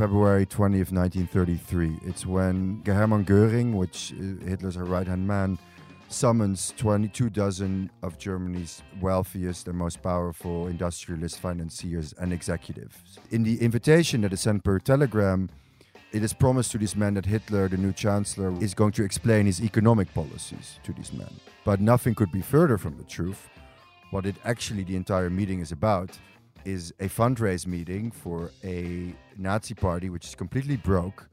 February 20th, 1933. It's when Hermann Goering, which uh, Hitler's right hand man, summons 22 dozen of Germany's wealthiest and most powerful industrialist financiers and executives. In the invitation that is sent per telegram, it is promised to these men that Hitler, the new chancellor, is going to explain his economic policies to these men. But nothing could be further from the truth. What it actually the entire meeting is about is a fundraise meeting for a Nazi party which is completely broke.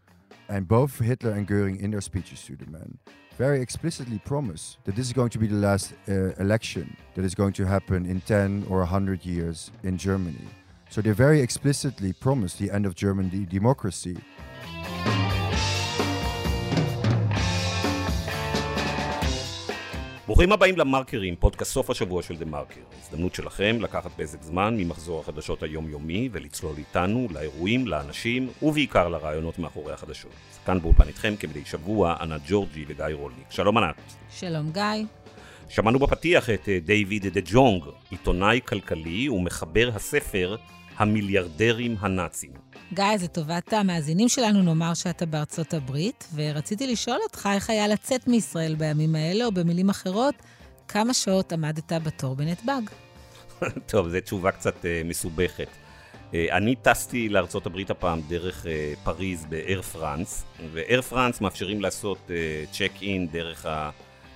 And both Hitler and Goering, in their speeches to the men, very explicitly promise that this is going to be the last uh, election that is going to happen in 10 or 100 years in Germany. So they very explicitly promise the end of German de- democracy. ברוכים הבאים למרקרים, פודקאסט סוף השבוע של דה מרקר. הזדמנות שלכם לקחת פסק זמן ממחזור החדשות היומיומי ולצלול איתנו לאירועים, לאנשים ובעיקר לרעיונות מאחורי החדשות. כאן באולפן איתכם כמדי שבוע ענת ג'ורג'י וגיא רולניק. שלום ענת. שלום גיא. שמענו בפתיח את אה, דיוויד דה ג'ונג, עיתונאי כלכלי ומחבר הספר המיליארדרים הנאצים. גיא, זה טובת המאזינים שלנו, נאמר שאתה בארצות הברית, ורציתי לשאול אותך איך היה לצאת מישראל בימים האלה, או במילים אחרות, כמה שעות עמדת בתור בנתב"ג? טוב, זו תשובה קצת uh, מסובכת. Uh, אני טסתי לארצות הברית הפעם דרך uh, פריז באייר פרנס, ואייר פרנס מאפשרים לעשות צ'ק uh, אין דרך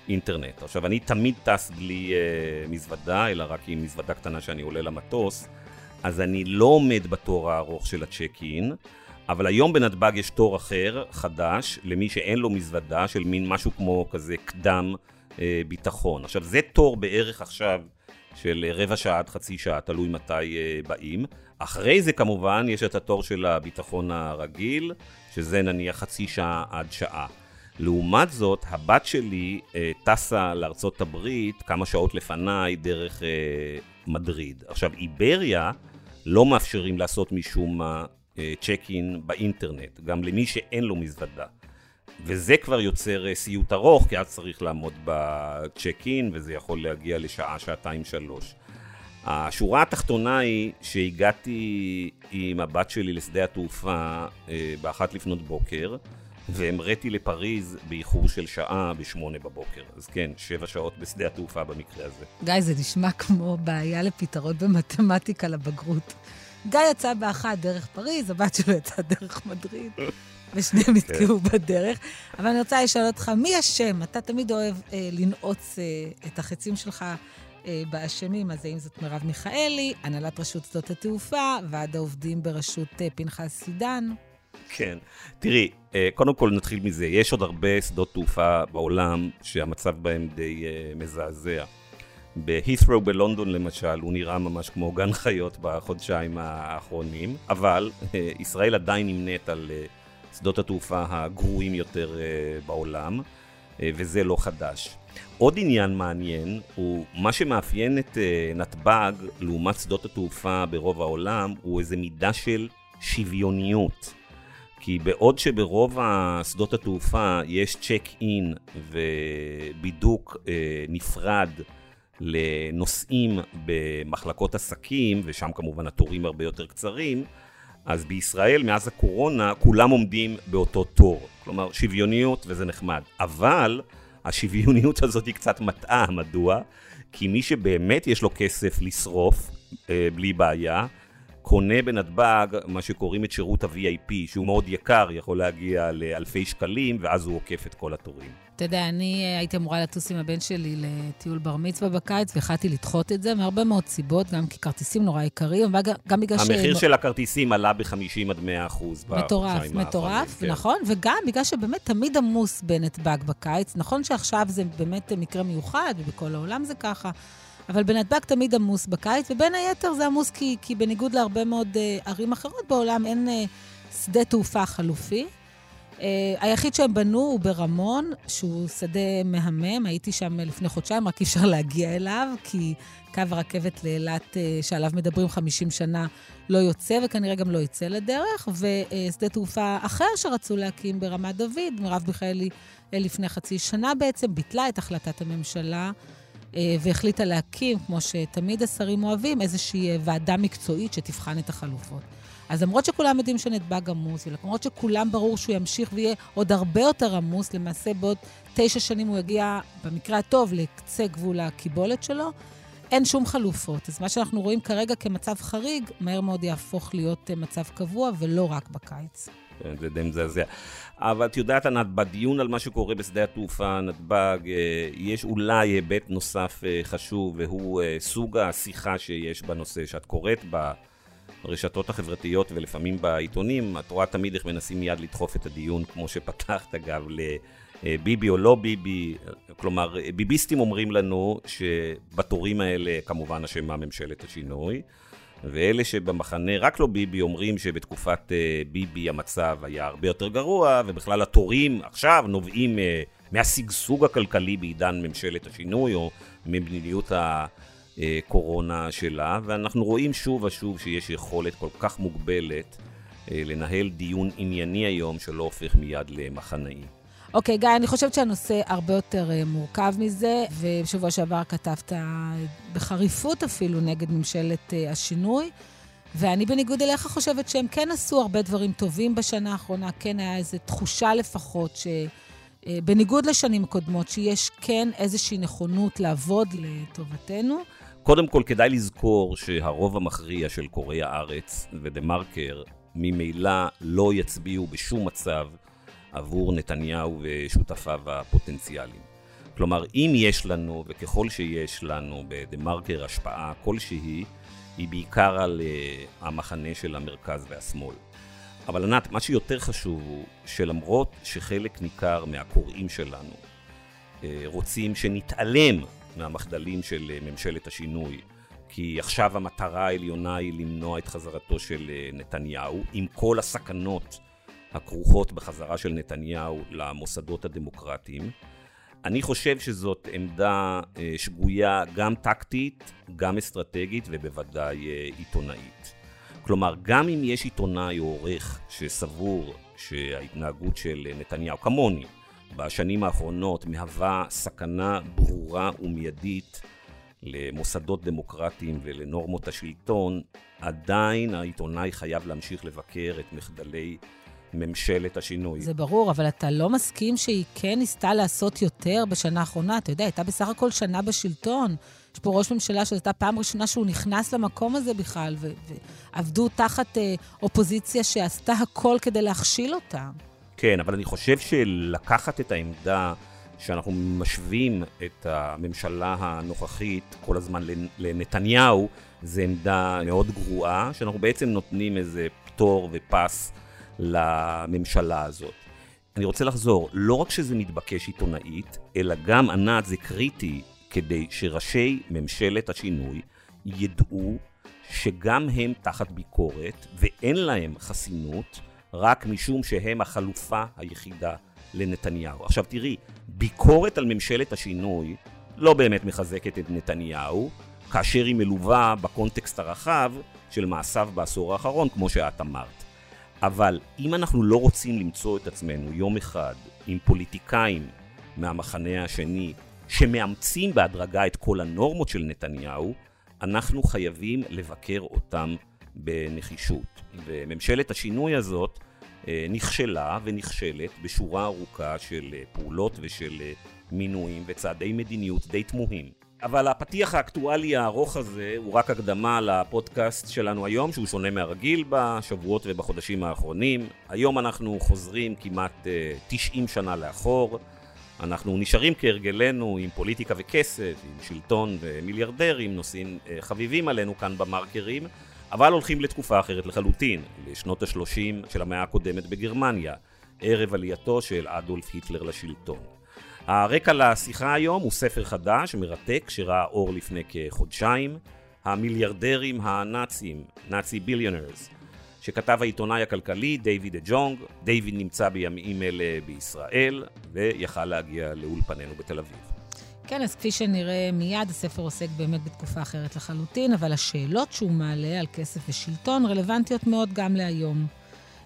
האינטרנט. עכשיו, אני תמיד טס בלי uh, מזוודה, אלא רק עם מזוודה קטנה שאני עולה למטוס. אז אני לא עומד בתור הארוך של הצ'ק אין, אבל היום בנתב"ג יש תור אחר, חדש, למי שאין לו מזוודה, של מין משהו כמו כזה קדם אה, ביטחון. עכשיו, זה תור בערך עכשיו של רבע שעה עד חצי שעה, תלוי מתי אה, באים. אחרי זה כמובן יש את התור של הביטחון הרגיל, שזה נניח חצי שעה עד שעה. לעומת זאת, הבת שלי אה, טסה לארצות הברית כמה שעות לפניי דרך אה, מדריד. עכשיו, איבריה לא מאפשרים לעשות משום מה צ'ק אין באינטרנט, גם למי שאין לו מזוודה. וזה כבר יוצר אה, סיוט ארוך, כי אז צריך לעמוד בצ'ק אין, וזה יכול להגיע לשעה, שעתיים, שלוש. השורה התחתונה היא שהגעתי עם הבת שלי לשדה התעופה אה, באחת לפנות בוקר, והמראתי לפריז באיחור של שעה בשמונה בבוקר. אז כן, שבע שעות בשדה התעופה במקרה הזה. גיא, זה נשמע כמו בעיה לפתרון במתמטיקה לבגרות. גיא יצא באחת דרך פריז, הבת שלו יצאה דרך מדריד, ושניהם כן. נתקעו בדרך. אבל אני רוצה לשאול אותך, מי אשם? אתה תמיד אוהב אה, לנעוץ אה, את החצים שלך אה, באשמים, אז האם זאת מרב מיכאלי, הנהלת רשות שדות התעופה, ועד העובדים בראשות אה, פנחס סידן? כן. תראי, אה, קודם כל נתחיל מזה, יש עוד הרבה שדות תעופה בעולם שהמצב בהם די uh, מזעזע. בהית'רו בלונדון למשל, הוא נראה ממש כמו גן חיות בחודשיים האחרונים, אבל uh, ישראל עדיין נמנית על שדות התעופה הגרועים יותר בעולם, וזה לא חדש. עוד עניין מעניין הוא מה שמאפיין את נתב"ג לעומת שדות התעופה ברוב העולם הוא איזה מידה של שוויוניות. כי בעוד שברוב השדות התעופה יש צ'ק אין ובידוק אה, נפרד לנוסעים במחלקות עסקים, ושם כמובן התורים הרבה יותר קצרים, אז בישראל מאז הקורונה כולם עומדים באותו תור. כלומר, שוויוניות וזה נחמד. אבל השוויוניות הזאת היא קצת מטעה, מדוע? כי מי שבאמת יש לו כסף לשרוף אה, בלי בעיה, קונה בנתב"ג מה שקוראים את שירות ה-VIP, שהוא מאוד יקר, יכול להגיע לאלפי שקלים, ואז הוא עוקף את כל התורים. אתה יודע, אני אה, הייתי אמורה לטוס עם הבן שלי לטיול בר מצווה בקיץ, והחלטתי לדחות את זה מהרבה מאוד סיבות, גם כי כרטיסים נורא יקרים, וגם בגלל ש... המחיר של הכרטיסים עלה ב-50 עד 100 אחוז מטורף, מטורף, כן. נכון, וגם בגלל שבאמת תמיד עמוס בנתב"ג בקיץ. נכון שעכשיו זה באמת מקרה מיוחד, ובכל העולם זה ככה. אבל בנתב"ג תמיד עמוס בקיץ, ובין היתר זה עמוס כי, כי בניגוד להרבה מאוד uh, ערים אחרות בעולם, אין uh, שדה תעופה חלופי. Uh, היחיד שהם בנו הוא ברמון, שהוא שדה מהמם. הייתי שם לפני חודשיים, רק אי אפשר להגיע אליו, כי קו הרכבת לאילת, uh, שעליו מדברים 50 שנה, לא יוצא, וכנראה גם לא יצא לדרך. ושדה תעופה אחר שרצו להקים ברמת דוד, מרב מיכאלי לפני חצי שנה בעצם, ביטלה את החלטת הממשלה. אה, והחליטה להקים, כמו שתמיד השרים אוהבים, איזושהי אה, ועדה מקצועית שתבחן את החלופות. אז למרות שכולם יודעים שנתב"ג עמוס, ולמרות שכולם ברור שהוא ימשיך ויהיה עוד הרבה יותר עמוס, למעשה בעוד תשע שנים הוא יגיע, במקרה הטוב, לקצה גבול הקיבולת שלו, אין שום חלופות. אז מה שאנחנו רואים כרגע כמצב חריג, מהר מאוד יהפוך להיות אה, מצב קבוע, ולא רק בקיץ. זה די מזעזע. אבל את יודעת, ענת, בדיון על מה שקורה בשדה התעופה נתב"ג, אה, יש אולי היבט נוסף אה, חשוב, והוא סוג השיחה שיש בנושא, שאת קוראת ברשתות החברתיות ולפעמים בעיתונים, את רואה תמיד איך מנסים מיד לדחוף את הדיון, כמו שפתחת, אגב, ביבי או לא ביבי, כלומר, ביביסטים אומרים לנו שבתורים האלה כמובן אשמה ממשלת השינוי, ואלה שבמחנה, רק לא ביבי, אומרים שבתקופת אה, ביבי המצב היה הרבה יותר גרוע, ובכלל התורים עכשיו נובעים אה, מהשגשוג הכלכלי בעידן ממשלת השינוי, או ממדיניות הקורונה שלה, ואנחנו רואים שוב ושוב שיש יכולת כל כך מוגבלת אה, לנהל דיון ענייני היום, שלא הופך מיד למחנאי. אוקיי, גיא, אני חושבת שהנושא הרבה יותר uh, מורכב מזה, ובשבוע שעבר כתבת בחריפות אפילו נגד ממשלת uh, השינוי, ואני בניגוד אליך חושבת שהם כן עשו הרבה דברים טובים בשנה האחרונה, כן היה איזו תחושה לפחות ש... Uh, בניגוד לשנים קודמות, שיש כן איזושהי נכונות לעבוד לטובתנו. קודם כל, כדאי לזכור שהרוב המכריע של קוראי הארץ ודה מרקר ממילא לא יצביעו בשום מצב עבור נתניהו ושותפיו הפוטנציאליים. כלומר, אם יש לנו, וככל שיש לנו בדה-מרקר השפעה כלשהי, היא בעיקר על uh, המחנה של המרכז והשמאל. אבל ענת, מה שיותר חשוב הוא שלמרות שחלק ניכר מהקוראים שלנו uh, רוצים שנתעלם מהמחדלים של uh, ממשלת השינוי, כי עכשיו המטרה העליונה היא למנוע את חזרתו של uh, נתניהו, עם כל הסכנות הכרוכות בחזרה של נתניהו למוסדות הדמוקרטיים. אני חושב שזאת עמדה אה, שגויה גם טקטית, גם אסטרטגית ובוודאי אה, עיתונאית. כלומר, גם אם יש עיתונאי או עורך שסבור שההתנהגות של נתניהו, כמוני, בשנים האחרונות מהווה סכנה ברורה ומיידית למוסדות דמוקרטיים ולנורמות השלטון, עדיין העיתונאי חייב להמשיך לבקר את מחדלי ממשלת השינוי. זה ברור, אבל אתה לא מסכים שהיא כן ניסתה לעשות יותר בשנה האחרונה? אתה יודע, הייתה בסך הכל שנה בשלטון. יש פה ראש ממשלה שזו הייתה פעם ראשונה שהוא נכנס למקום הזה בכלל, ועבדו תחת אה, אופוזיציה שעשתה הכל כדי להכשיל אותה. כן, אבל אני חושב שלקחת את העמדה שאנחנו משווים את הממשלה הנוכחית כל הזמן לנתניהו, זו עמדה מאוד גרועה, שאנחנו בעצם נותנים איזה פטור ופס לממשלה הזאת. אני רוצה לחזור, לא רק שזה מתבקש עיתונאית, אלא גם ענת זה קריטי כדי שראשי ממשלת השינוי ידעו שגם הם תחת ביקורת ואין להם חסינות רק משום שהם החלופה היחידה לנתניהו. עכשיו תראי, ביקורת על ממשלת השינוי לא באמת מחזקת את נתניהו, כאשר היא מלווה בקונטקסט הרחב של מעשיו בעשור האחרון, כמו שאת אמרת. אבל אם אנחנו לא רוצים למצוא את עצמנו יום אחד עם פוליטיקאים מהמחנה השני שמאמצים בהדרגה את כל הנורמות של נתניהו, אנחנו חייבים לבקר אותם בנחישות. וממשלת השינוי הזאת אה, נכשלה ונכשלת בשורה ארוכה של אה, פעולות ושל אה, מינויים וצעדי מדיניות די תמוהים. אבל הפתיח האקטואלי הארוך הזה הוא רק הקדמה לפודקאסט שלנו היום, שהוא שונה מהרגיל בשבועות ובחודשים האחרונים. היום אנחנו חוזרים כמעט uh, אה, 90 שנה לאחור. אנחנו נשארים כהרגלנו עם פוליטיקה וכסף, עם שלטון ומיליארדרים, נושאים uh, חביבים עלינו כאן במרקרים, אבל הולכים לתקופה אחרת לחלוטין, לשנות ה-30 של המאה הקודמת בגרמניה, ערב עלייתו של אדולף היטלר לשלטון. הרקע לשיחה היום הוא ספר חדש, מרתק, שראה אור לפני כחודשיים, המיליארדרים הנאצים, נאצי ביליונרס, שכתב העיתונאי הכלכלי דיוויד ג'ונג. דיוויד נמצא בימים אלה בישראל, ויכל להגיע לאולפנינו בתל אביב. כן, אז כפי שנראה מיד, הספר עוסק באמת בתקופה אחרת לחלוטין, אבל השאלות שהוא מעלה על כסף ושלטון רלוונטיות מאוד גם להיום.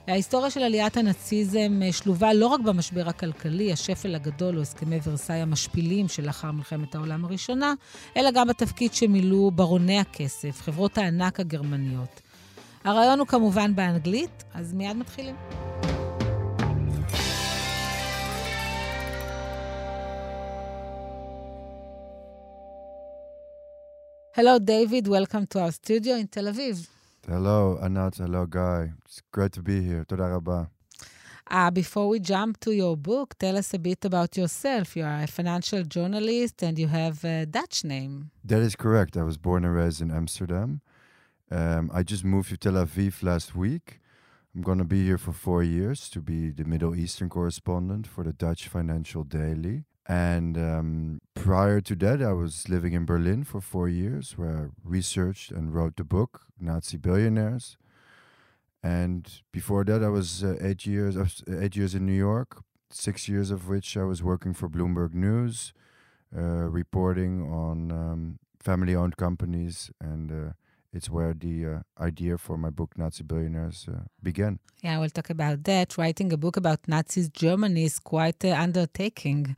ההיסטוריה של עליית הנאציזם אה, שלובה לא רק במשבר הכלכלי, השפל הגדול או הסכמי ורסאי המשפילים שלאחר מלחמת העולם הראשונה, אלא גם בתפקיד שמילאו ברוני הכסף, חברות הענק הגרמניות. הרעיון הוא כמובן באנגלית, אז מיד מתחילים. Hello, David. Welcome to our studio in Tel Aviv. Hello, Anat. Hello, Guy. It's great to be here. Toda rabba. Uh, before we jump to your book, tell us a bit about yourself. You are a financial journalist and you have a Dutch name. That is correct. I was born and raised in Amsterdam. Um, I just moved to Tel Aviv last week. I'm going to be here for four years to be the Middle Eastern correspondent for the Dutch Financial Daily. And um, prior to that, I was living in Berlin for four years, where I researched and wrote the book Nazi Billionaires. And before that, I was uh, eight years eight years in New York, six years of which I was working for Bloomberg News, uh, reporting on um, family-owned companies and uh, it's where the uh, idea for my book Nazi Billionaires uh, began. Yeah, we'll talk about that. Writing a book about Nazi Germany is quite an undertaking.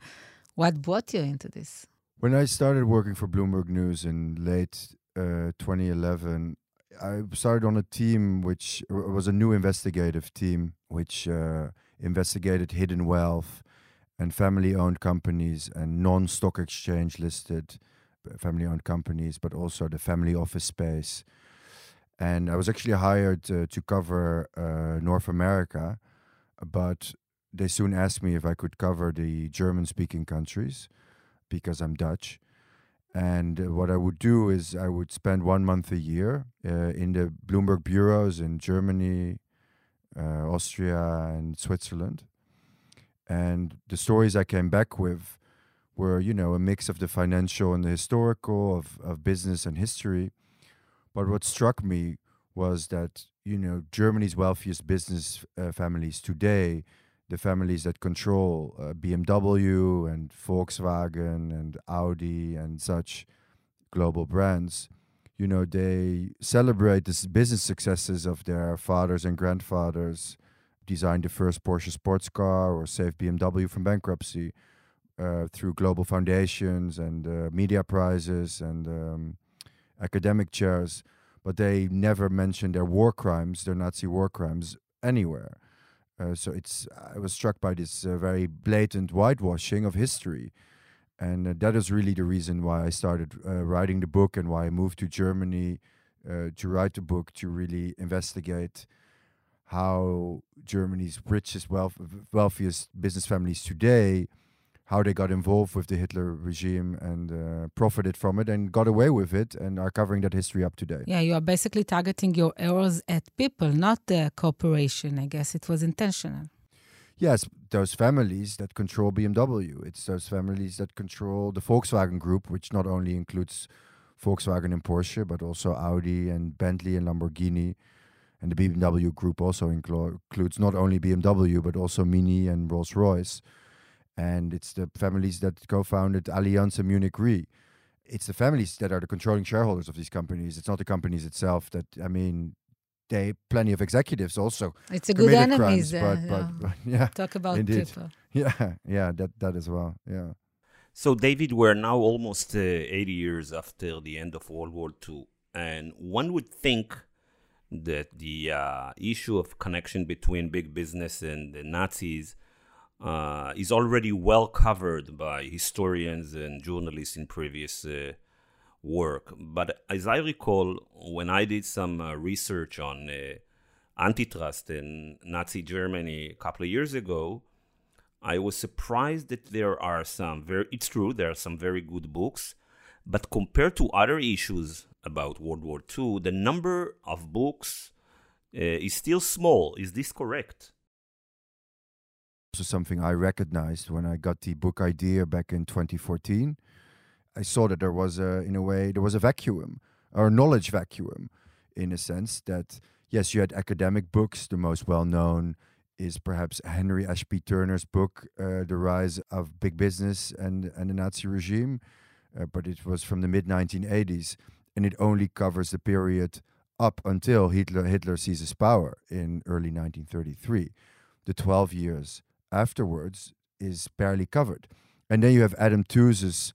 What brought you into this? When I started working for Bloomberg News in late uh, 2011, I started on a team which was a new investigative team, which uh, investigated hidden wealth and family owned companies and non stock exchange listed uh, family owned companies, but also the family office space. And I was actually hired uh, to cover uh, North America, but they soon asked me if I could cover the German speaking countries because I'm Dutch. And what I would do is I would spend one month a year uh, in the Bloomberg bureaus in Germany, uh, Austria, and Switzerland. And the stories I came back with were, you know, a mix of the financial and the historical, of, of business and history. But what struck me was that, you know, Germany's wealthiest business uh, families today the families that control uh, BMW and Volkswagen and Audi and such global brands, you know, they celebrate the business successes of their fathers and grandfathers, designed the first Porsche sports car or saved BMW from bankruptcy uh, through global foundations and uh, media prizes and um, academic chairs. But they never mention their war crimes, their Nazi war crimes, anywhere. Uh, so it's I was struck by this uh, very blatant whitewashing of history, and uh, that is really the reason why I started uh, writing the book and why I moved to Germany uh, to write the book to really investigate how Germany's richest, wealth, wealthiest business families today how they got involved with the Hitler regime and uh, profited from it and got away with it and are covering that history up today. Yeah, you are basically targeting your errors at people, not the corporation. I guess it was intentional. Yes, those families that control BMW. It's those families that control the Volkswagen Group, which not only includes Volkswagen and Porsche, but also Audi and Bentley and Lamborghini. And the BMW Group also includes not only BMW, but also Mini and Rolls Royce and it's the families that co-founded Allianz and Munich Re. It's the families that are the controlling shareholders of these companies. It's not the companies itself. That I mean, they plenty of executives also. It's a good enemies. Crimes, uh, but, yeah. But, but, yeah, talk about indeed. people. Yeah, yeah, that that as well. Yeah. So David, we're now almost uh, 80 years after the end of World War II, and one would think that the uh, issue of connection between big business and the Nazis uh, is already well covered by historians and journalists in previous uh, work. But as I recall, when I did some uh, research on uh, antitrust in Nazi Germany a couple of years ago, I was surprised that there are some very, it's true, there are some very good books, but compared to other issues about World War II, the number of books uh, is still small. Is this correct? Also something I recognized when I got the book idea back in 2014. I saw that there was a, in a way, there was a vacuum or a knowledge vacuum, in a sense that yes, you had academic books. The most well known is perhaps Henry Ashby Turner's book, uh, The Rise of Big Business and and the Nazi Regime, uh, but it was from the mid 1980s, and it only covers the period up until Hitler Hitler seizes power in early 1933, the 12 years afterwards is barely covered. And then you have Adam Tooze's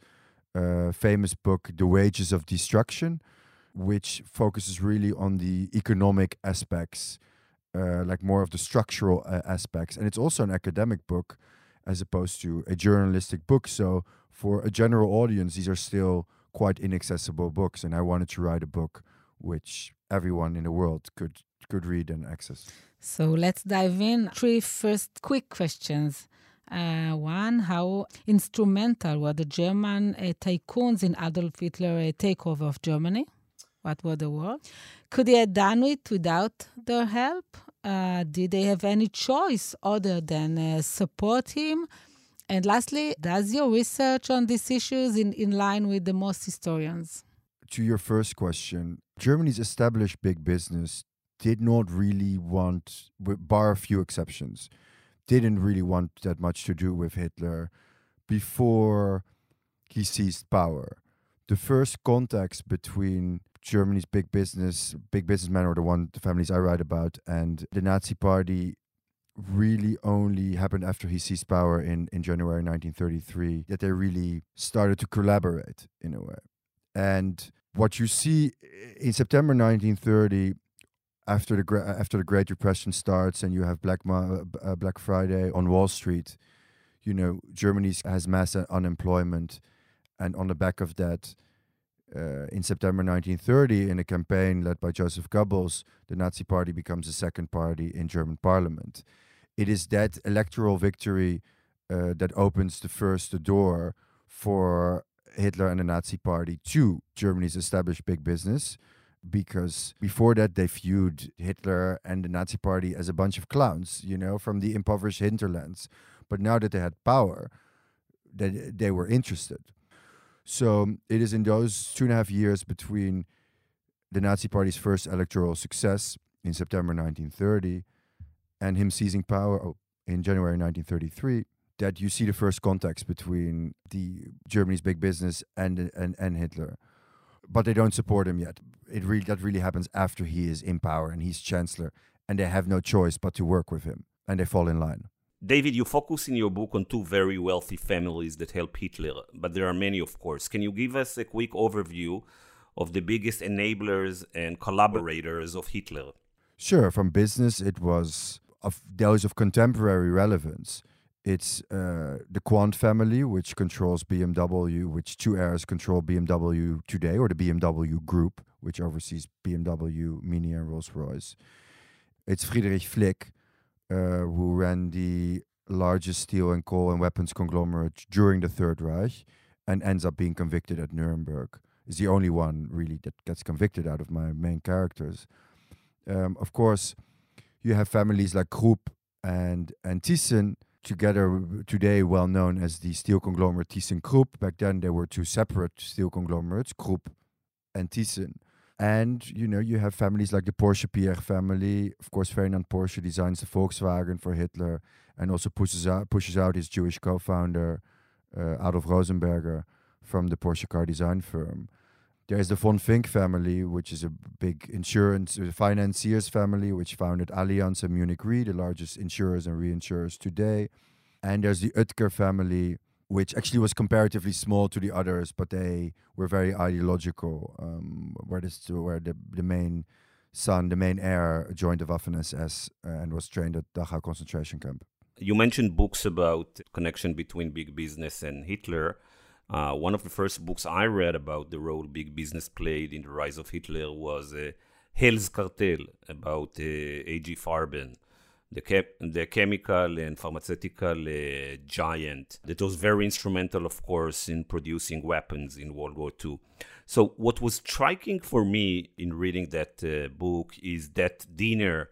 uh, famous book, The Wages of Destruction, which focuses really on the economic aspects, uh, like more of the structural uh, aspects. And it's also an academic book as opposed to a journalistic book. So for a general audience, these are still quite inaccessible books. And I wanted to write a book which everyone in the world could could read and access. So let's dive in. Three first quick questions. Uh, one, how instrumental were the German uh, tycoons in Adolf Hitler's uh, takeover of Germany? What were the were? Could he have done it without their help? Uh, did they have any choice other than uh, support him? And lastly, does your research on these issues in, in line with the most historians? To your first question, Germany's established big business did not really want, bar a few exceptions, didn't really want that much to do with Hitler before he seized power. The first contacts between Germany's big business, big businessmen, or the one the families I write about, and the Nazi Party really only happened after he seized power in, in January 1933, that they really started to collaborate in a way. And what you see in September 1930, after the after the Great Depression starts and you have Black uh, uh, Black Friday on Wall Street, you know Germany has mass unemployment, and on the back of that, uh, in September 1930, in a campaign led by Joseph Goebbels, the Nazi Party becomes the second party in German Parliament. It is that electoral victory uh, that opens the first the door for Hitler and the Nazi Party to Germany's established big business because before that they viewed Hitler and the Nazi Party as a bunch of clowns, you know, from the impoverished hinterlands. But now that they had power, they, they were interested. So it is in those two and a half years between the Nazi Party's first electoral success in September 1930 and him seizing power oh, in January 1933 that you see the first contacts between the Germany's big business and and, and Hitler but they don't support him yet. It really that really happens after he is in power and he's chancellor, and they have no choice but to work with him, and they fall in line. David, you focus in your book on two very wealthy families that help Hitler, but there are many, of course. Can you give us a quick overview of the biggest enablers and collaborators of Hitler? Sure. From business, it was of those of contemporary relevance. It's uh, the Quandt family, which controls BMW, which two heirs control BMW today, or the BMW Group, which oversees BMW, Mini, and Rolls Royce. It's Friedrich Flick, uh, who ran the largest steel and coal and weapons conglomerate during the Third Reich and ends up being convicted at Nuremberg. Is the only one really that gets convicted out of my main characters. Um, of course, you have families like Krupp and and Thyssen, together today well known as the steel conglomerate ThyssenKrupp. Back then, there were two separate steel conglomerates, Krupp and Thyssen. And you know, you have families like the Porsche Piëch family. Of course, Ferdinand Porsche designs the Volkswagen for Hitler, and also pushes out pushes out his Jewish co-founder uh, Adolf Rosenberger from the Porsche car design firm. There is the von Finck family, which is a big insurance uh, financiers family, which founded Allianz and Munich Re, the largest insurers and reinsurers today. And there's the Oetker family, which actually was comparatively small to the others, but they were very ideological. Um, where this, where the the main son, the main heir, joined the Waffen SS uh, and was trained at Dachau concentration camp. You mentioned books about connection between big business and Hitler. Uh, one of the first books I read about the role big business played in the rise of Hitler was uh, Hell's Cartel about uh, A.G. Farben, the, the chemical and pharmaceutical uh, giant that was very instrumental, of course, in producing weapons in World War II. So, what was striking for me in reading that uh, book is that dinner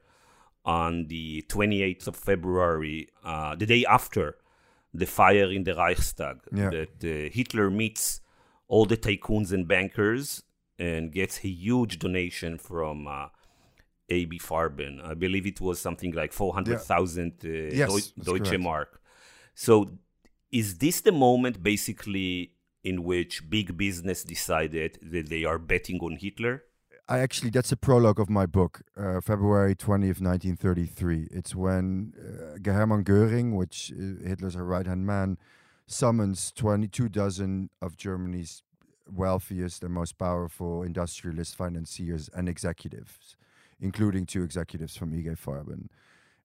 on the 28th of February, uh, the day after the fire in the Reichstag. Yeah. That uh, Hitler meets all the tycoons and bankers and gets a huge donation from uh, AB Farben. I believe it was something like 400,000 yeah. uh, yes, Deutsche correct. Mark. So, is this the moment basically in which big business decided that they are betting on Hitler? I actually, that's a prologue of my book, uh, February 20th, 1933. It's when uh, Hermann Goering, which uh, Hitler's right hand man, summons 22 dozen of Germany's wealthiest and most powerful industrialist financiers and executives, including two executives from IG Farben.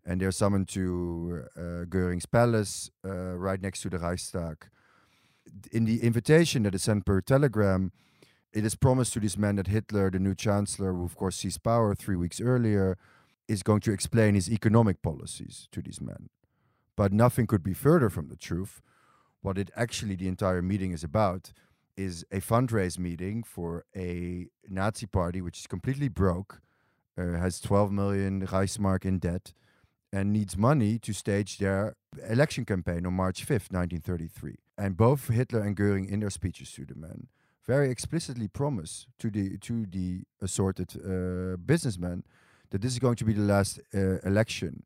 And they're summoned to uh, Goering's palace uh, right next to the Reichstag. In the invitation that is sent per telegram, it is promised to these men that Hitler, the new chancellor, who of course seized power three weeks earlier, is going to explain his economic policies to these men. But nothing could be further from the truth. What it actually, the entire meeting is about, is a fundraise meeting for a Nazi party which is completely broke, uh, has 12 million Reichsmark in debt, and needs money to stage their election campaign on March 5th, 1933. And both Hitler and Goering, in their speeches to the men, very explicitly promise to the to the assorted uh, businessmen that this is going to be the last uh, election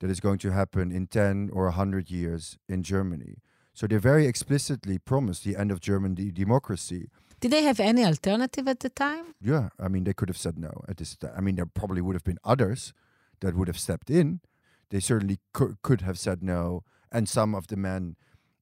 that is going to happen in 10 or 100 years in Germany. So they very explicitly promised the end of German de- democracy. Did they have any alternative at the time? Yeah, I mean, they could have said no at this time. I mean, there probably would have been others that would have stepped in. They certainly co- could have said no. And some of the men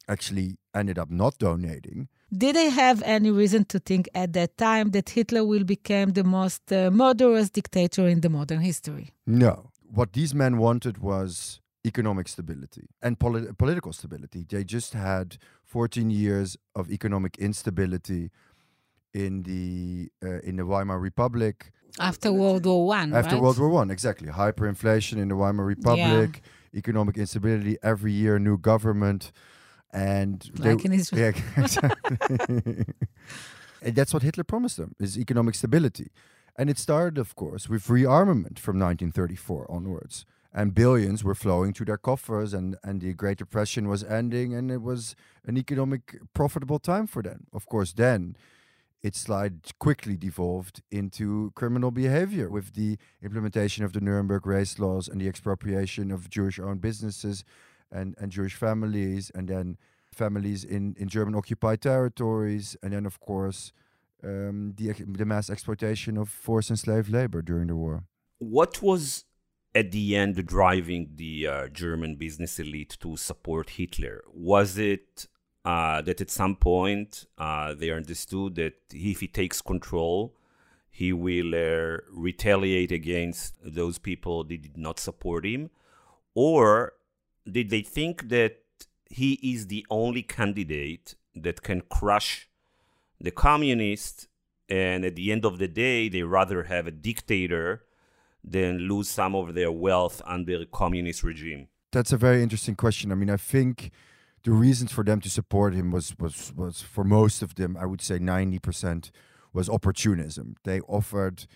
actually ended up not donating. Did they have any reason to think at that time that Hitler will become the most uh, murderous dictator in the modern history? No. What these men wanted was economic stability and polit- political stability. They just had 14 years of economic instability in the uh, in the Weimar Republic after World War One. After right? World War One, exactly. Hyperinflation in the Weimar Republic, yeah. economic instability. Every year, new government and like they, in Israel. Yeah, that's what Hitler promised them: is economic stability. And it started, of course, with rearmament from 1934 onwards. And billions were flowing to their coffers, and, and the Great Depression was ending, and it was an economic profitable time for them. Of course, then it slide quickly devolved into criminal behavior with the implementation of the Nuremberg race laws and the expropriation of Jewish owned businesses and, and Jewish families, and then families in, in German occupied territories, and then, of course, um, the, the mass exploitation of forced and slave labor during the war. What was at the end driving the uh, German business elite to support Hitler? Was it uh, that at some point uh, they understood that if he takes control, he will uh, retaliate against those people that did not support him? Or did they think that he is the only candidate that can crush the communists and at the end of the day they rather have a dictator than lose some of their wealth under a communist regime. That's a very interesting question. I mean i think the reasons for them to support him was was was for most of them i would say 90% was opportunism. They offered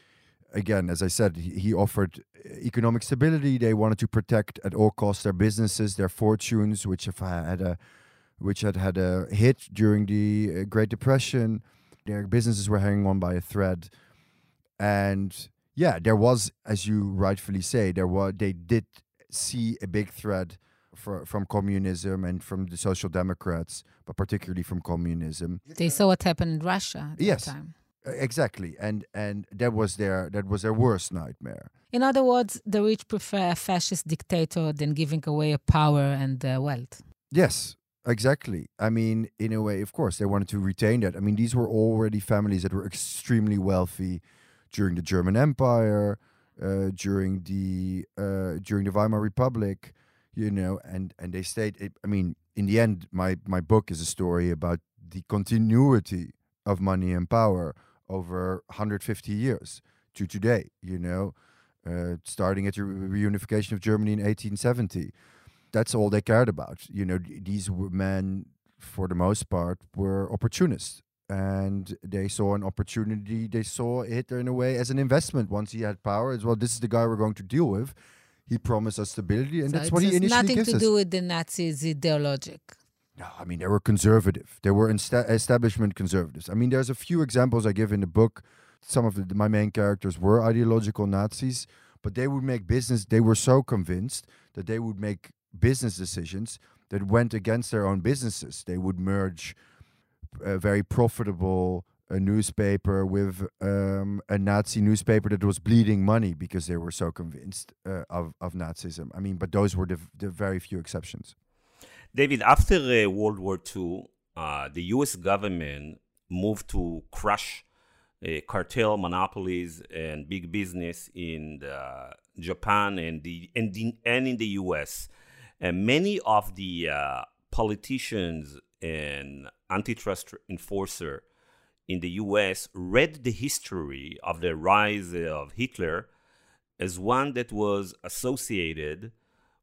again, as I said, he, offered economic stability. They wanted to protect at all costs their businesses, their fortunes, which have had a which had had a hit during the uh, Great Depression. Their businesses were hanging on by a thread, and yeah, there was, as you rightfully say, there was they did see a big threat for, from communism and from the social democrats, but particularly from communism. They saw what happened in Russia at yes. that time. Exactly, and and that was their that was their worst nightmare. In other words, the rich prefer a fascist dictator than giving away power and uh, wealth. Yes, exactly. I mean, in a way, of course, they wanted to retain that. I mean, these were already families that were extremely wealthy during the German Empire, uh, during the uh, during the Weimar Republic, you know, and and they stayed. I mean, in the end, my my book is a story about the continuity of money and power over 150 years to today, you know, uh, starting at the reunification of Germany in 1870. That's all they cared about. You know, these men, for the most part, were opportunists. And they saw an opportunity. They saw Hitler in a way as an investment. Once he had power, as well, this is the guy we're going to deal with. He promised us stability, and so that's what he initially nothing gives to us. do with the Nazis' ideologic. No, I mean they were conservative. They were insta- establishment conservatives. I mean, there's a few examples I give in the book. Some of the, my main characters were ideological Nazis, but they would make business. They were so convinced that they would make business decisions that went against their own businesses. They would merge a very profitable a newspaper with um, a Nazi newspaper that was bleeding money because they were so convinced uh, of of Nazism. I mean, but those were the, the very few exceptions. David, after uh, World War II, uh, the US government moved to crush uh, cartel monopolies and big business in Japan and the and, the, and in the U.S. And many of the uh, politicians and antitrust enforcer in the US read the history of the rise of Hitler as one that was associated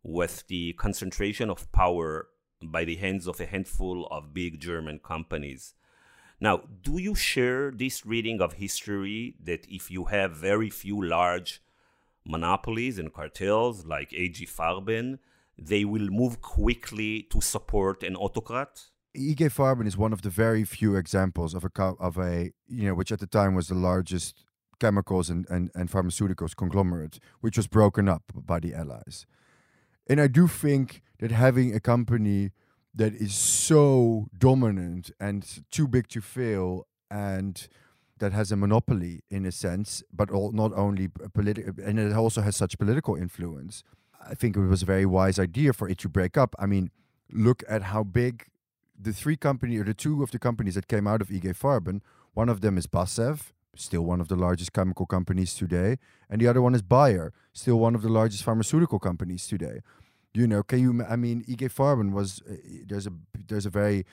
with the concentration of power by the hands of a handful of big German companies. Now, do you share this reading of history that if you have very few large monopolies and cartels like AG Farben, they will move quickly to support an autocrat? IG Farben is one of the very few examples of a of a you know which at the time was the largest chemicals and, and, and pharmaceuticals conglomerate, which was broken up by the Allies. And I do think that having a company that is so dominant and too big to fail and that has a monopoly in a sense, but all, not only political, and it also has such political influence. I think it was a very wise idea for it to break up. I mean, look at how big the three company or the two of the companies that came out of IG Farben. One of them is BASF, still one of the largest chemical companies today, and the other one is Bayer, still one of the largest pharmaceutical companies today. You know, can you? I mean, IG Farben was uh, there's a there's a very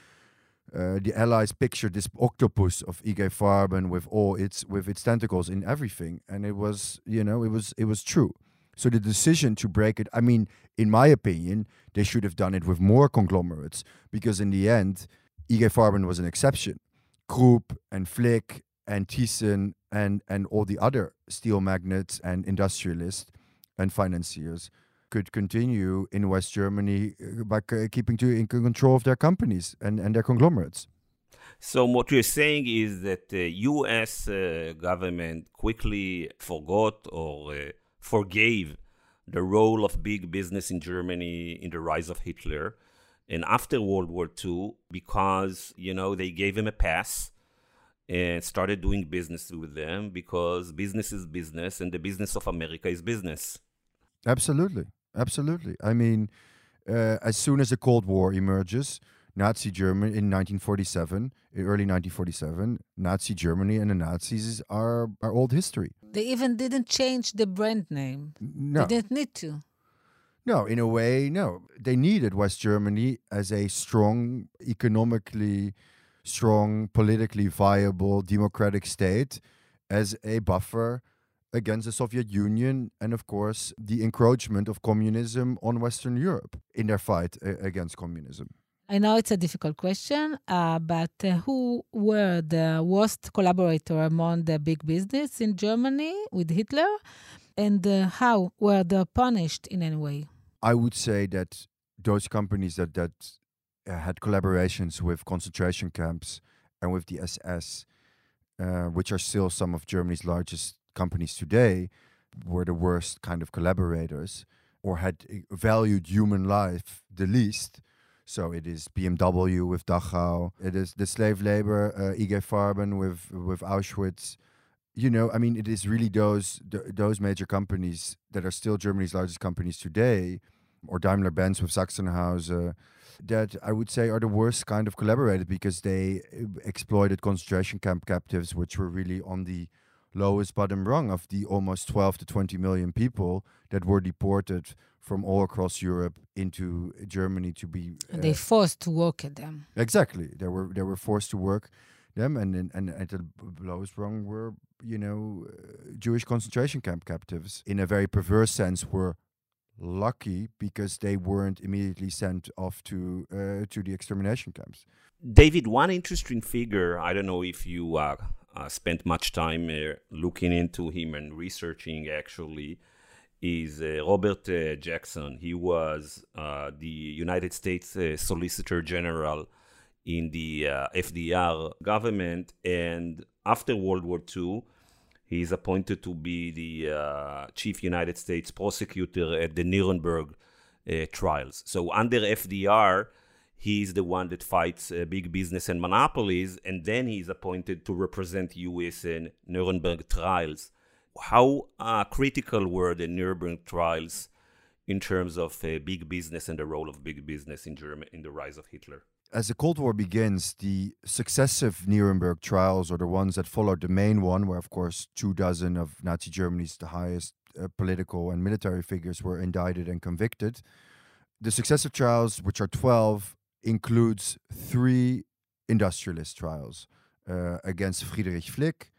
uh, the Allies pictured this octopus of IG Farben with all its with its tentacles in everything, and it was you know it was it was true. So the decision to break it, I mean, in my opinion, they should have done it with more conglomerates because in the end, IG Farben was an exception. Krupp and Flick and Thyssen and and all the other steel magnates and industrialists and financiers could continue in West Germany uh, by keeping to in control of their companies and, and their conglomerates. So what you're saying is that the U.S. Uh, government quickly forgot or uh, forgave the role of big business in Germany in the rise of Hitler, and after World War II, because you know they gave him a pass and started doing business with them because business is business and the business of America is business. Absolutely. Absolutely. I mean, uh, as soon as the Cold War emerges, Nazi Germany in 1947, early 1947, Nazi Germany and the Nazis are, are old history. They even didn't change the brand name. No. They didn't need to. No, in a way, no. They needed West Germany as a strong, economically strong, politically viable, democratic state as a buffer against the Soviet Union and, of course, the encroachment of communism on Western Europe in their fight uh, against communism. I know it's a difficult question, uh, but uh, who were the worst collaborator among the big business in Germany with Hitler, and uh, how were they punished in any way? I would say that those companies that that had collaborations with concentration camps and with the SS, uh, which are still some of Germany's largest companies today were the worst kind of collaborators or had eh, valued human life the least. So it is BMW with Dachau. It is the slave labor, uh, IG Farben with with Auschwitz. You know, I mean, it is really those th- those major companies that are still Germany's largest companies today, or Daimler Benz with Sachsenhausen, that I would say are the worst kind of collaborators because they eh, exploited concentration camp captives, which were really on the lowest bottom rung of the almost 12 to 20 million people that were deported from all across Europe into Germany to be. Uh, they forced to work at them. Exactly, they were they were forced to work them, and and, and at the lowest rung were you know uh, Jewish concentration camp captives. In a very perverse sense, were lucky because they weren't immediately sent off to uh, to the extermination camps. David, one interesting figure. I don't know if you uh, uh, spent much time uh, looking into him and researching actually is uh, Robert uh, Jackson. He was the United States Solicitor General in the FDR government, and after World War II, he is appointed to be the chief United States prosecutor at the Nuremberg trials. So under FDR, he is the one that fights uh, big business and monopolies, and then he is appointed to represent U.S. in Nuremberg trials. How uh, critical were the Nuremberg trials in terms of uh, big business and the role of big business in Germany in the rise of Hitler? As the Cold War begins, the successive Nuremberg trials, or the ones that followed the main one, where, of course, two dozen of Nazi Germany's the highest uh, political and military figures were indicted and convicted. The successive trials, which are 12, includes three industrialist trials uh, against Friedrich Flick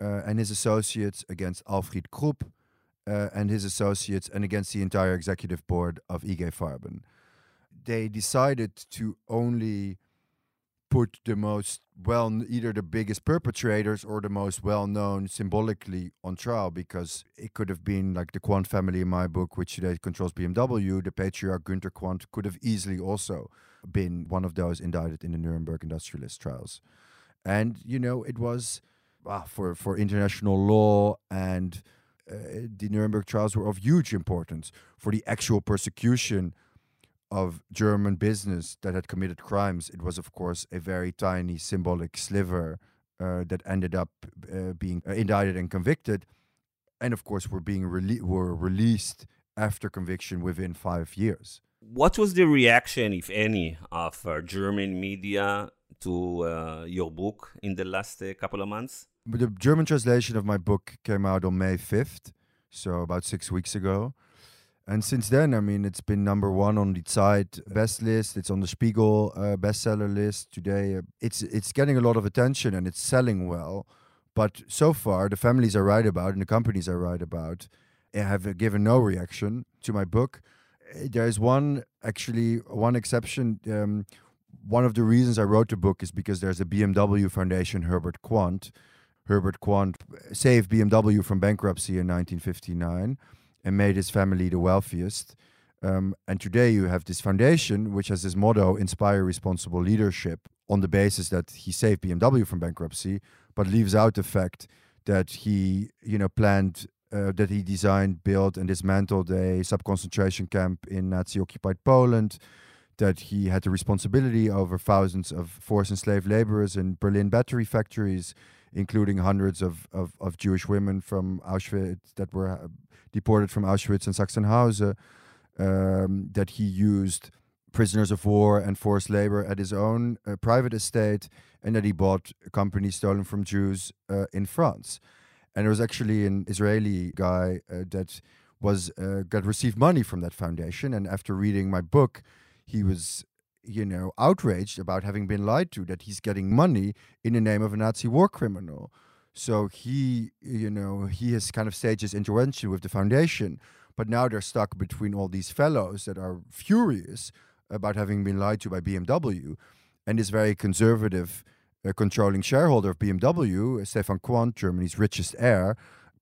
uh, and his associates, against Alfred Krupp uh, and his associates, and against the entire executive board of IG Farben they decided to only put the most well either the biggest perpetrators or the most well known symbolically on trial because it could have been like the Quandt family in my book which today controls BMW the patriarch Günter Quandt could have easily also been one of those indicted in the Nuremberg industrialist trials. And you know it was uh, for for international law and uh, the Nuremberg trials were of huge importance for the actual persecution of German business that had committed crimes, it was, of course, a very tiny symbolic sliver uh, that ended up uh, being uh, indicted and convicted. And of course, were being rele- were released after conviction within five years. What was the reaction, if any, of uh, German media to uh, your book in the last uh, couple of months? The German translation of my book came out on May 5th, so about six weeks ago. And since then, I mean, it's been number one on the Zeit best list. It's on the Spiegel uh, bestseller list today. It's it's getting a lot of attention and it's selling well. But so far, the families I write about and the companies I write about have given no reaction to my book. There is one actually one exception. Um, one of the reasons I wrote the book is because there's a BMW Foundation, Herbert Quandt. Herbert Quandt saved BMW from bankruptcy in 1959 and made his family the wealthiest. Um, and today you have this foundation which has this motto inspire responsible leadership on the basis that he saved BMW from bankruptcy, but leaves out the fact that he, you know, planned, uh, that he designed, built, and dismantled a sub concentration camp in Nazi occupied Poland, that he had the responsibility over thousands of forced enslaved laborers in Berlin battery factories, including hundreds of, of, of Jewish women from Auschwitz that were deported from Auschwitz and Sachsenhausen, um, that he used prisoners of war and forced labor at his own uh, private estate, and that he bought companies stolen from Jews uh, in France. And there was actually an Israeli guy uh, that was uh, got received money from that foundation, and after reading my book, he was you know, outraged about having been lied to that he's getting money in the name of a Nazi war criminal. So he, you know, he has kind of staged his intervention with the foundation, but now they're stuck between all these fellows that are furious about having been lied to by BMW, and this very conservative, uh, controlling shareholder of BMW, Stefan Quandt, Germany's richest heir,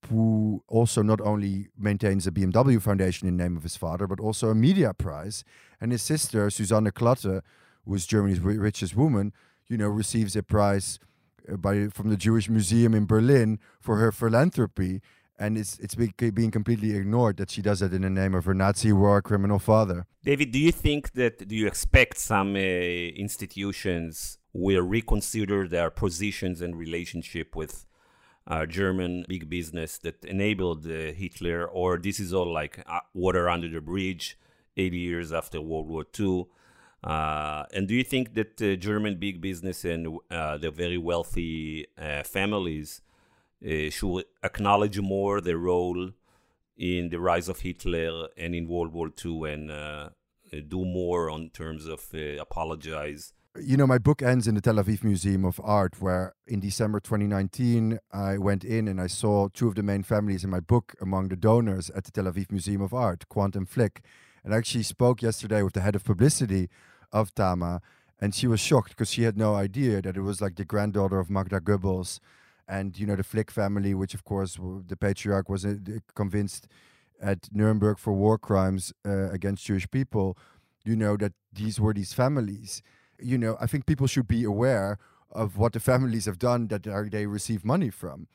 who also not only maintains a BMW Foundation in name of his father, but also a media prize. And his sister, Susanne Klatte, who is Germany's richest woman, you know, receives a prize uh, by from the Jewish Museum in Berlin for her philanthropy. And it's it's being completely ignored that she does it in the name of her Nazi war criminal father. David, do you think that do you expect some uh, institutions will reconsider their positions and relationship with uh, German big business that enabled uh, Hitler, or this is all like uh, water under the bridge 80 years after World War II? Uh, and do you think that uh, German big business and uh, the very wealthy families should acknowledge more their role in the rise of Hitler and in World War II and do more on terms of apologize you know, my book ends in the Tel Aviv Museum of Art, where in December 2019, I went in and I saw two of the main families in my book among the donors at the Tel Aviv Museum of Art, Quandt and Flick. And I actually spoke yesterday with the head of publicity of Tama, and she was shocked because she had no idea that it was like the granddaughter of Magda Goebbels and, you know, the Flick family, which, of course, the patriarch was uh, convinced at Nuremberg for war crimes uh, against Jewish people, you know, that these were these families you know, I think people should be aware of what the families have done that they receive money from.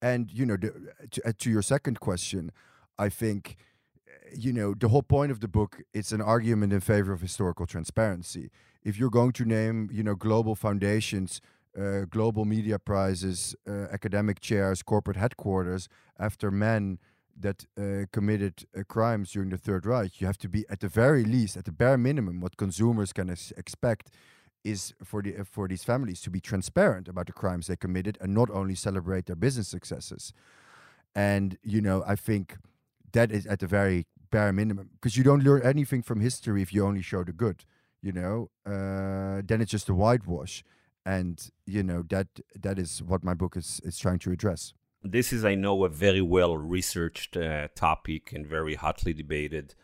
And, you know, the, to, uh, to your second question, I think, you know, the whole point of the book, it's an argument in favor of historical transparency. If you're going to name, you know, global foundations, uh, global media prizes, uh, academic chairs, corporate headquarters after men that uh, committed uh, crimes during the Third Reich, you have to be at the very least, at the bare minimum, what consumers can expect is for the for these families to be transparent about the crimes they committed and not only celebrate their business successes. And you know, I think that is at the very bare minimum because you don't learn anything from history if you only show the good. You know, uh, then it's just a whitewash, and you know that that is what my book is is trying to address. This is, I know, a very well researched uh, topic and very hotly debated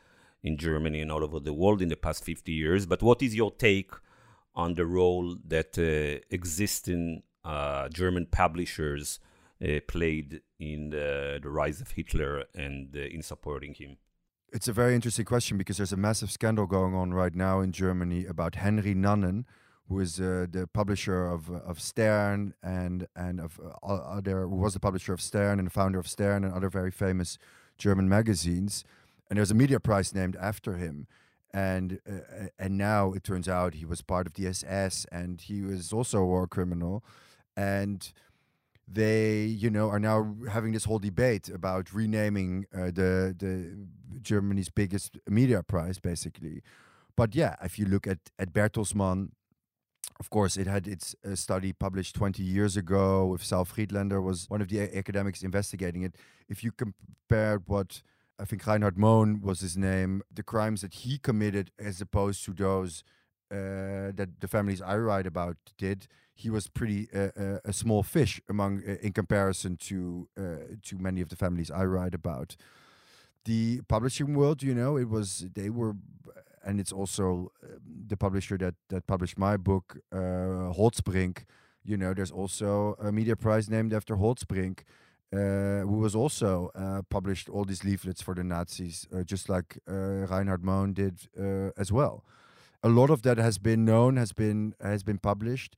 in Germany and all over the world in the past 50 years. But what is your take on the role that uh, existing uh, German publishers uh, played in the, the, rise of Hitler and uh, in supporting him? It's a very interesting question because there's a massive scandal going on right now in Germany about Henri Nannen, who is uh, the publisher of of Stern and and of uh, other who was the publisher of Stern and the founder of Stern and other very famous German magazines. And there's a media prize named after him and uh, and now it turns out he was part of the SS and he was also a war criminal and they you know are now having this whole debate about renaming uh, the the Germany's biggest media prize basically. But yeah if you look at at Bertelsmann of course it had its uh, study published 20 years ago with Saul Friedlander was one of the academics investigating it. If you compare what I think Reinhard Mohn was his name, the crimes that he committed as opposed to those uh, that the families I write about did, he was pretty uh, uh, a small fish among uh, in comparison to to many of the families I write about. The publishing world, you know, it was they were, and it's also um, the publisher that that published my book, uh, Holtzbrinck. You know, there's also a media prize named after Holtzbrinck uh, who was also published all these leaflets for the Nazis, just like Reinhard Mohn did as well. A lot of that has been known, has been has been published.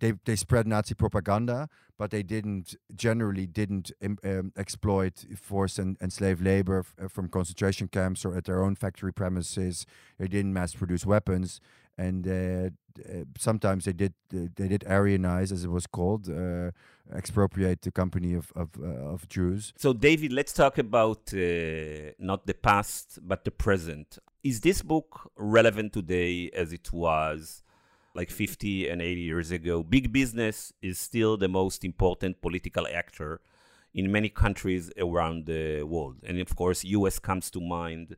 They they spread Nazi propaganda, but they didn't generally didn't um, exploit forced and, and slave labor uh, from concentration camps or at their own factory premises. They didn't mass produce weapons, and uh, uh, sometimes they did they did Aryanize, as it was called, uh, expropriate the company of of, uh, of, Jews. So, David, let's talk about uh, not the past but the present. Is this book relevant today as it was? Like 50 and 80 years ago, big business is still the most important political actor in many countries around the world. And of course, US comes to mind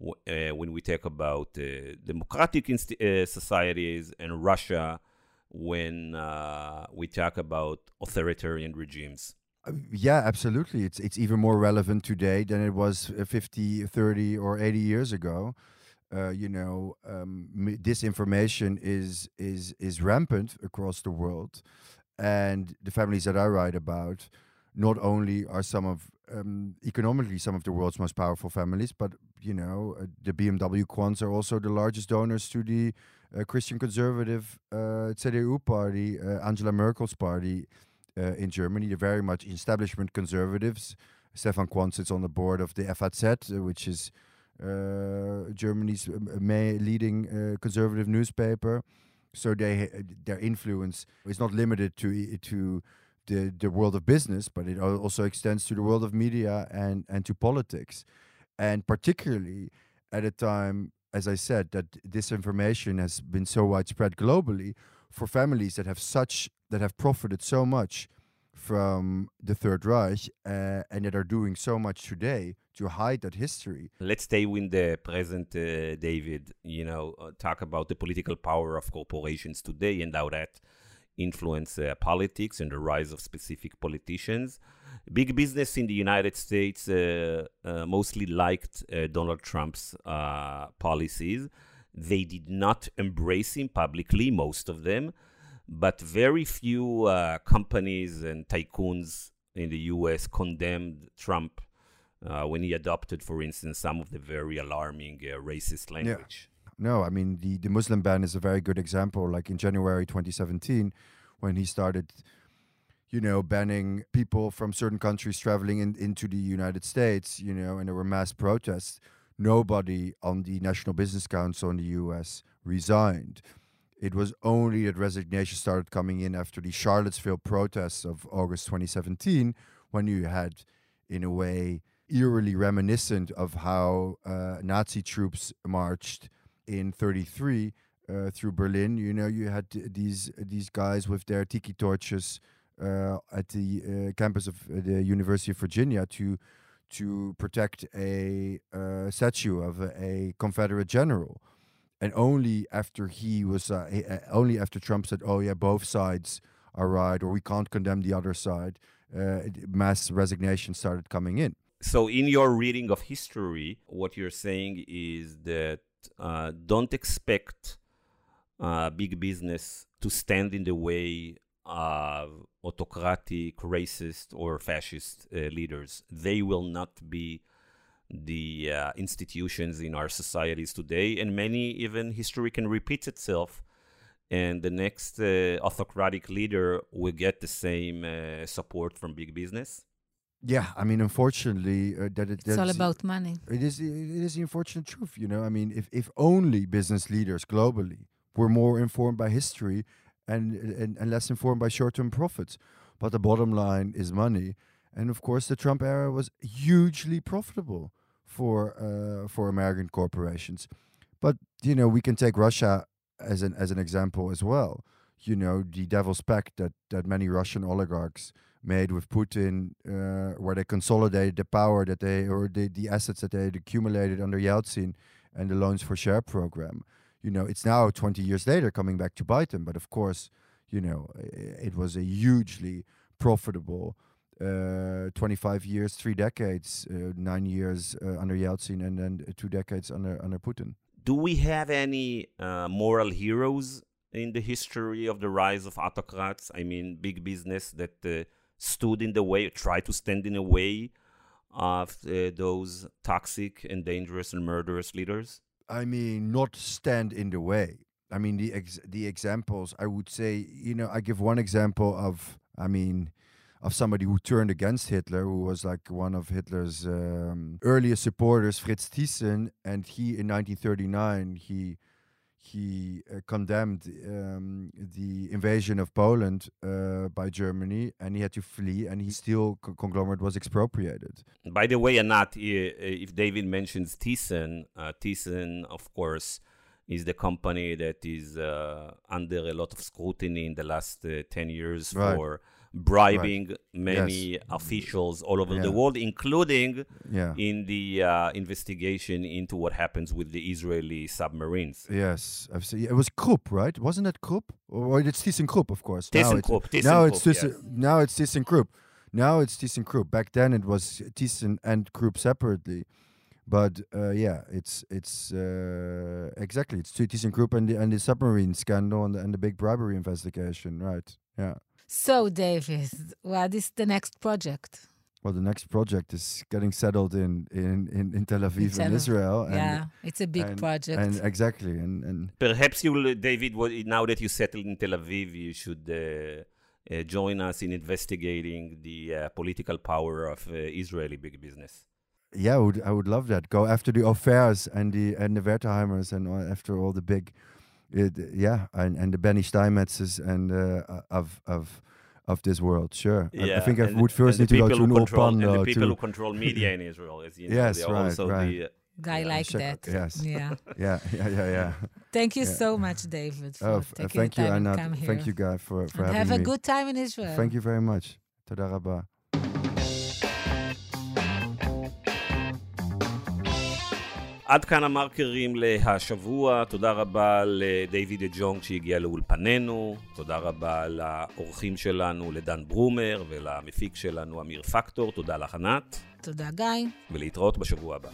uh, when we talk about uh, democratic uh, societies and Russia when uh, we talk about authoritarian regimes. Uh, yeah, absolutely. It's it's even more relevant today than it was uh, 50, 30, or 80 years ago. You know, um, disinformation is is is rampant across the world, and the families that I write about not only are some of um, economically some of the world's most powerful families, but you know uh, the BMW Quandts are also the largest donors to the uh, Christian conservative uh, CDU party, uh, Angela Merkel's party uh, in Germany. They're very much establishment conservatives. Stefan Quandt sits on the board of the FAZ, uh, which is Eh, Germany's eh, leading eh, conservative newspaper. So they their influence is not limited to to the, the world of business, but it also extends to the world of media and, and to politics. And particularly at a time, as I said, that disinformation has been so widespread globally for families that have such that have profited so much from the Third Reich uh, and that are doing so much today to hide that history. Let's stay with the present, uh, David. You know, uh, talk about the political power of corporations today and how that influence uh, politics and the rise of specific politicians. Big business in the United States uh, uh, mostly liked uh, Donald Trump's policies. They did not embrace him publicly, most of them, but very few companies and tycoons in the US condemned Trump Uh, when he adopted, for instance, some of the very alarming uh, racist language. Yeah. No, I mean the the Muslim ban is a very good example. Like in January 2017, when he started, you know, banning people from certain countries traveling in, into the United States, you know, and there were mass protests. Nobody on the National Business Council in the U.S. resigned. It was only that resignation started coming in after the Charlottesville protests of August 2017, when you had, in a way, eerily reminiscent of how uh, Nazi troops marched in 33 uh, through Berlin. You know, you had these these guys with their tiki torches uh, at the uh, campus of the University of Virginia to to protect a uh, statue of a, a, Confederate general. And only after he was, uh, he, uh, only after Trump said, "Oh yeah, both sides are right," or we can't condemn the other side, mass resignation started coming in. So, in your reading of history, what you're saying is that don't expect big business to stand in the way of autocratic, racist, or fascist uh, leaders. They will not be the uh, institutions in our societies today, and many even history can repeat itself, and the next uh, autocratic leader will get the same uh, support from big business. Yeah, I mean, unfortunately, uh, that it, it's all about money. It is. It is the unfortunate truth. You know, I mean, if if only business leaders globally were more informed by history and, and, and less informed by short term profits. But the bottom line is money. And of course, the Trump era was hugely profitable for uh, for American corporations. But you know, we can take Russia as an as an example as well. You know, the devil's pact that that many Russian oligarchs made with Putin, uh, where they consolidated the power that they or the the assets that they had accumulated under Yeltsin and the loans for share program you know, it's now 20 years later coming back to bite them. But of course, you know, it was a hugely profitable uh, 25 years, three decades, uh, nine years uh, under Yeltsin, and then two decades under under Putin. Do we have any uh, moral heroes in the history of the rise of autocrats? I mean, big business that uh, stood in the way, tried to stand in the way of uh, those toxic and dangerous and murderous leaders? I mean, not stand in the way. I mean, the ex- the examples I would say, you know, I give one example of, I mean, of somebody who turned against Hitler, who was like one of Hitler's um, earliest supporters, Fritz Thyssen, and he in 1939 he he uh, condemned um, the invasion of Poland uh, by Germany, and he had to flee, and his steel co- conglomerate was expropriated. By the way, Anat, if David mentions Thyssen, uh, Thyssen, of course, is the company that is uh, under a lot of scrutiny in the last uh, 10 years right. for bribing right. many yes. officials all over yeah. the world, including yeah. in the uh, investigation into what happens with the Israeli submarines. Yes, I've seen, it was Krupp, right? Wasn't it Krupp? Or it's ThyssenKrupp, of course. ThyssenKrupp. Now, now it's Thyssen, yes. now it's ThyssenKrupp. Now it's ThyssenKrupp. Back then it was Thyssen and Krupp separately. But uh, yeah, it's it's uh, exactly it's ThyssenKrupp and the and the submarine scandal and the, and the big bribery investigation, right? Yeah. So, David, what is the next project? Well, the next project is getting settled in in, in, in Tel Aviv in, in Israel. And, yeah, it's a big and, project. And exactly, and, and perhaps you will, David. Now that you settled in Tel Aviv, you should. Uh, uh, join us in investigating the uh, political power of uh, Israeli big business. Yeah, I would, I would love that. Go after the Ofers and the and the Wertheimers and after all the big it, yeah, and, and the Benny Steinmetzes and uh, of of of this world. Sure, yeah, I, I think I would first need to go to an control, And the people who control media in Israel, as you know, yes, right, right. The, uh, Guy yeah, like that. Yes. Yeah. yeah. Yeah. Yeah. Yeah. Thank you yeah. so much, David. For oh, taking thank the time you, Anat. Thank you, Guy, for for and having have me. Have a good time in Israel. Thank you very much. Toda עד כאן המרקרים להשבוע, תודה רבה לדיוויד ג'ונג שהגיע לאולפנינו, תודה רבה לאורחים שלנו, לדן ברומר ולמפיק שלנו אמיר פקטור, תודה לך ענת. תודה גיא. ולהתראות בשבוע הבא.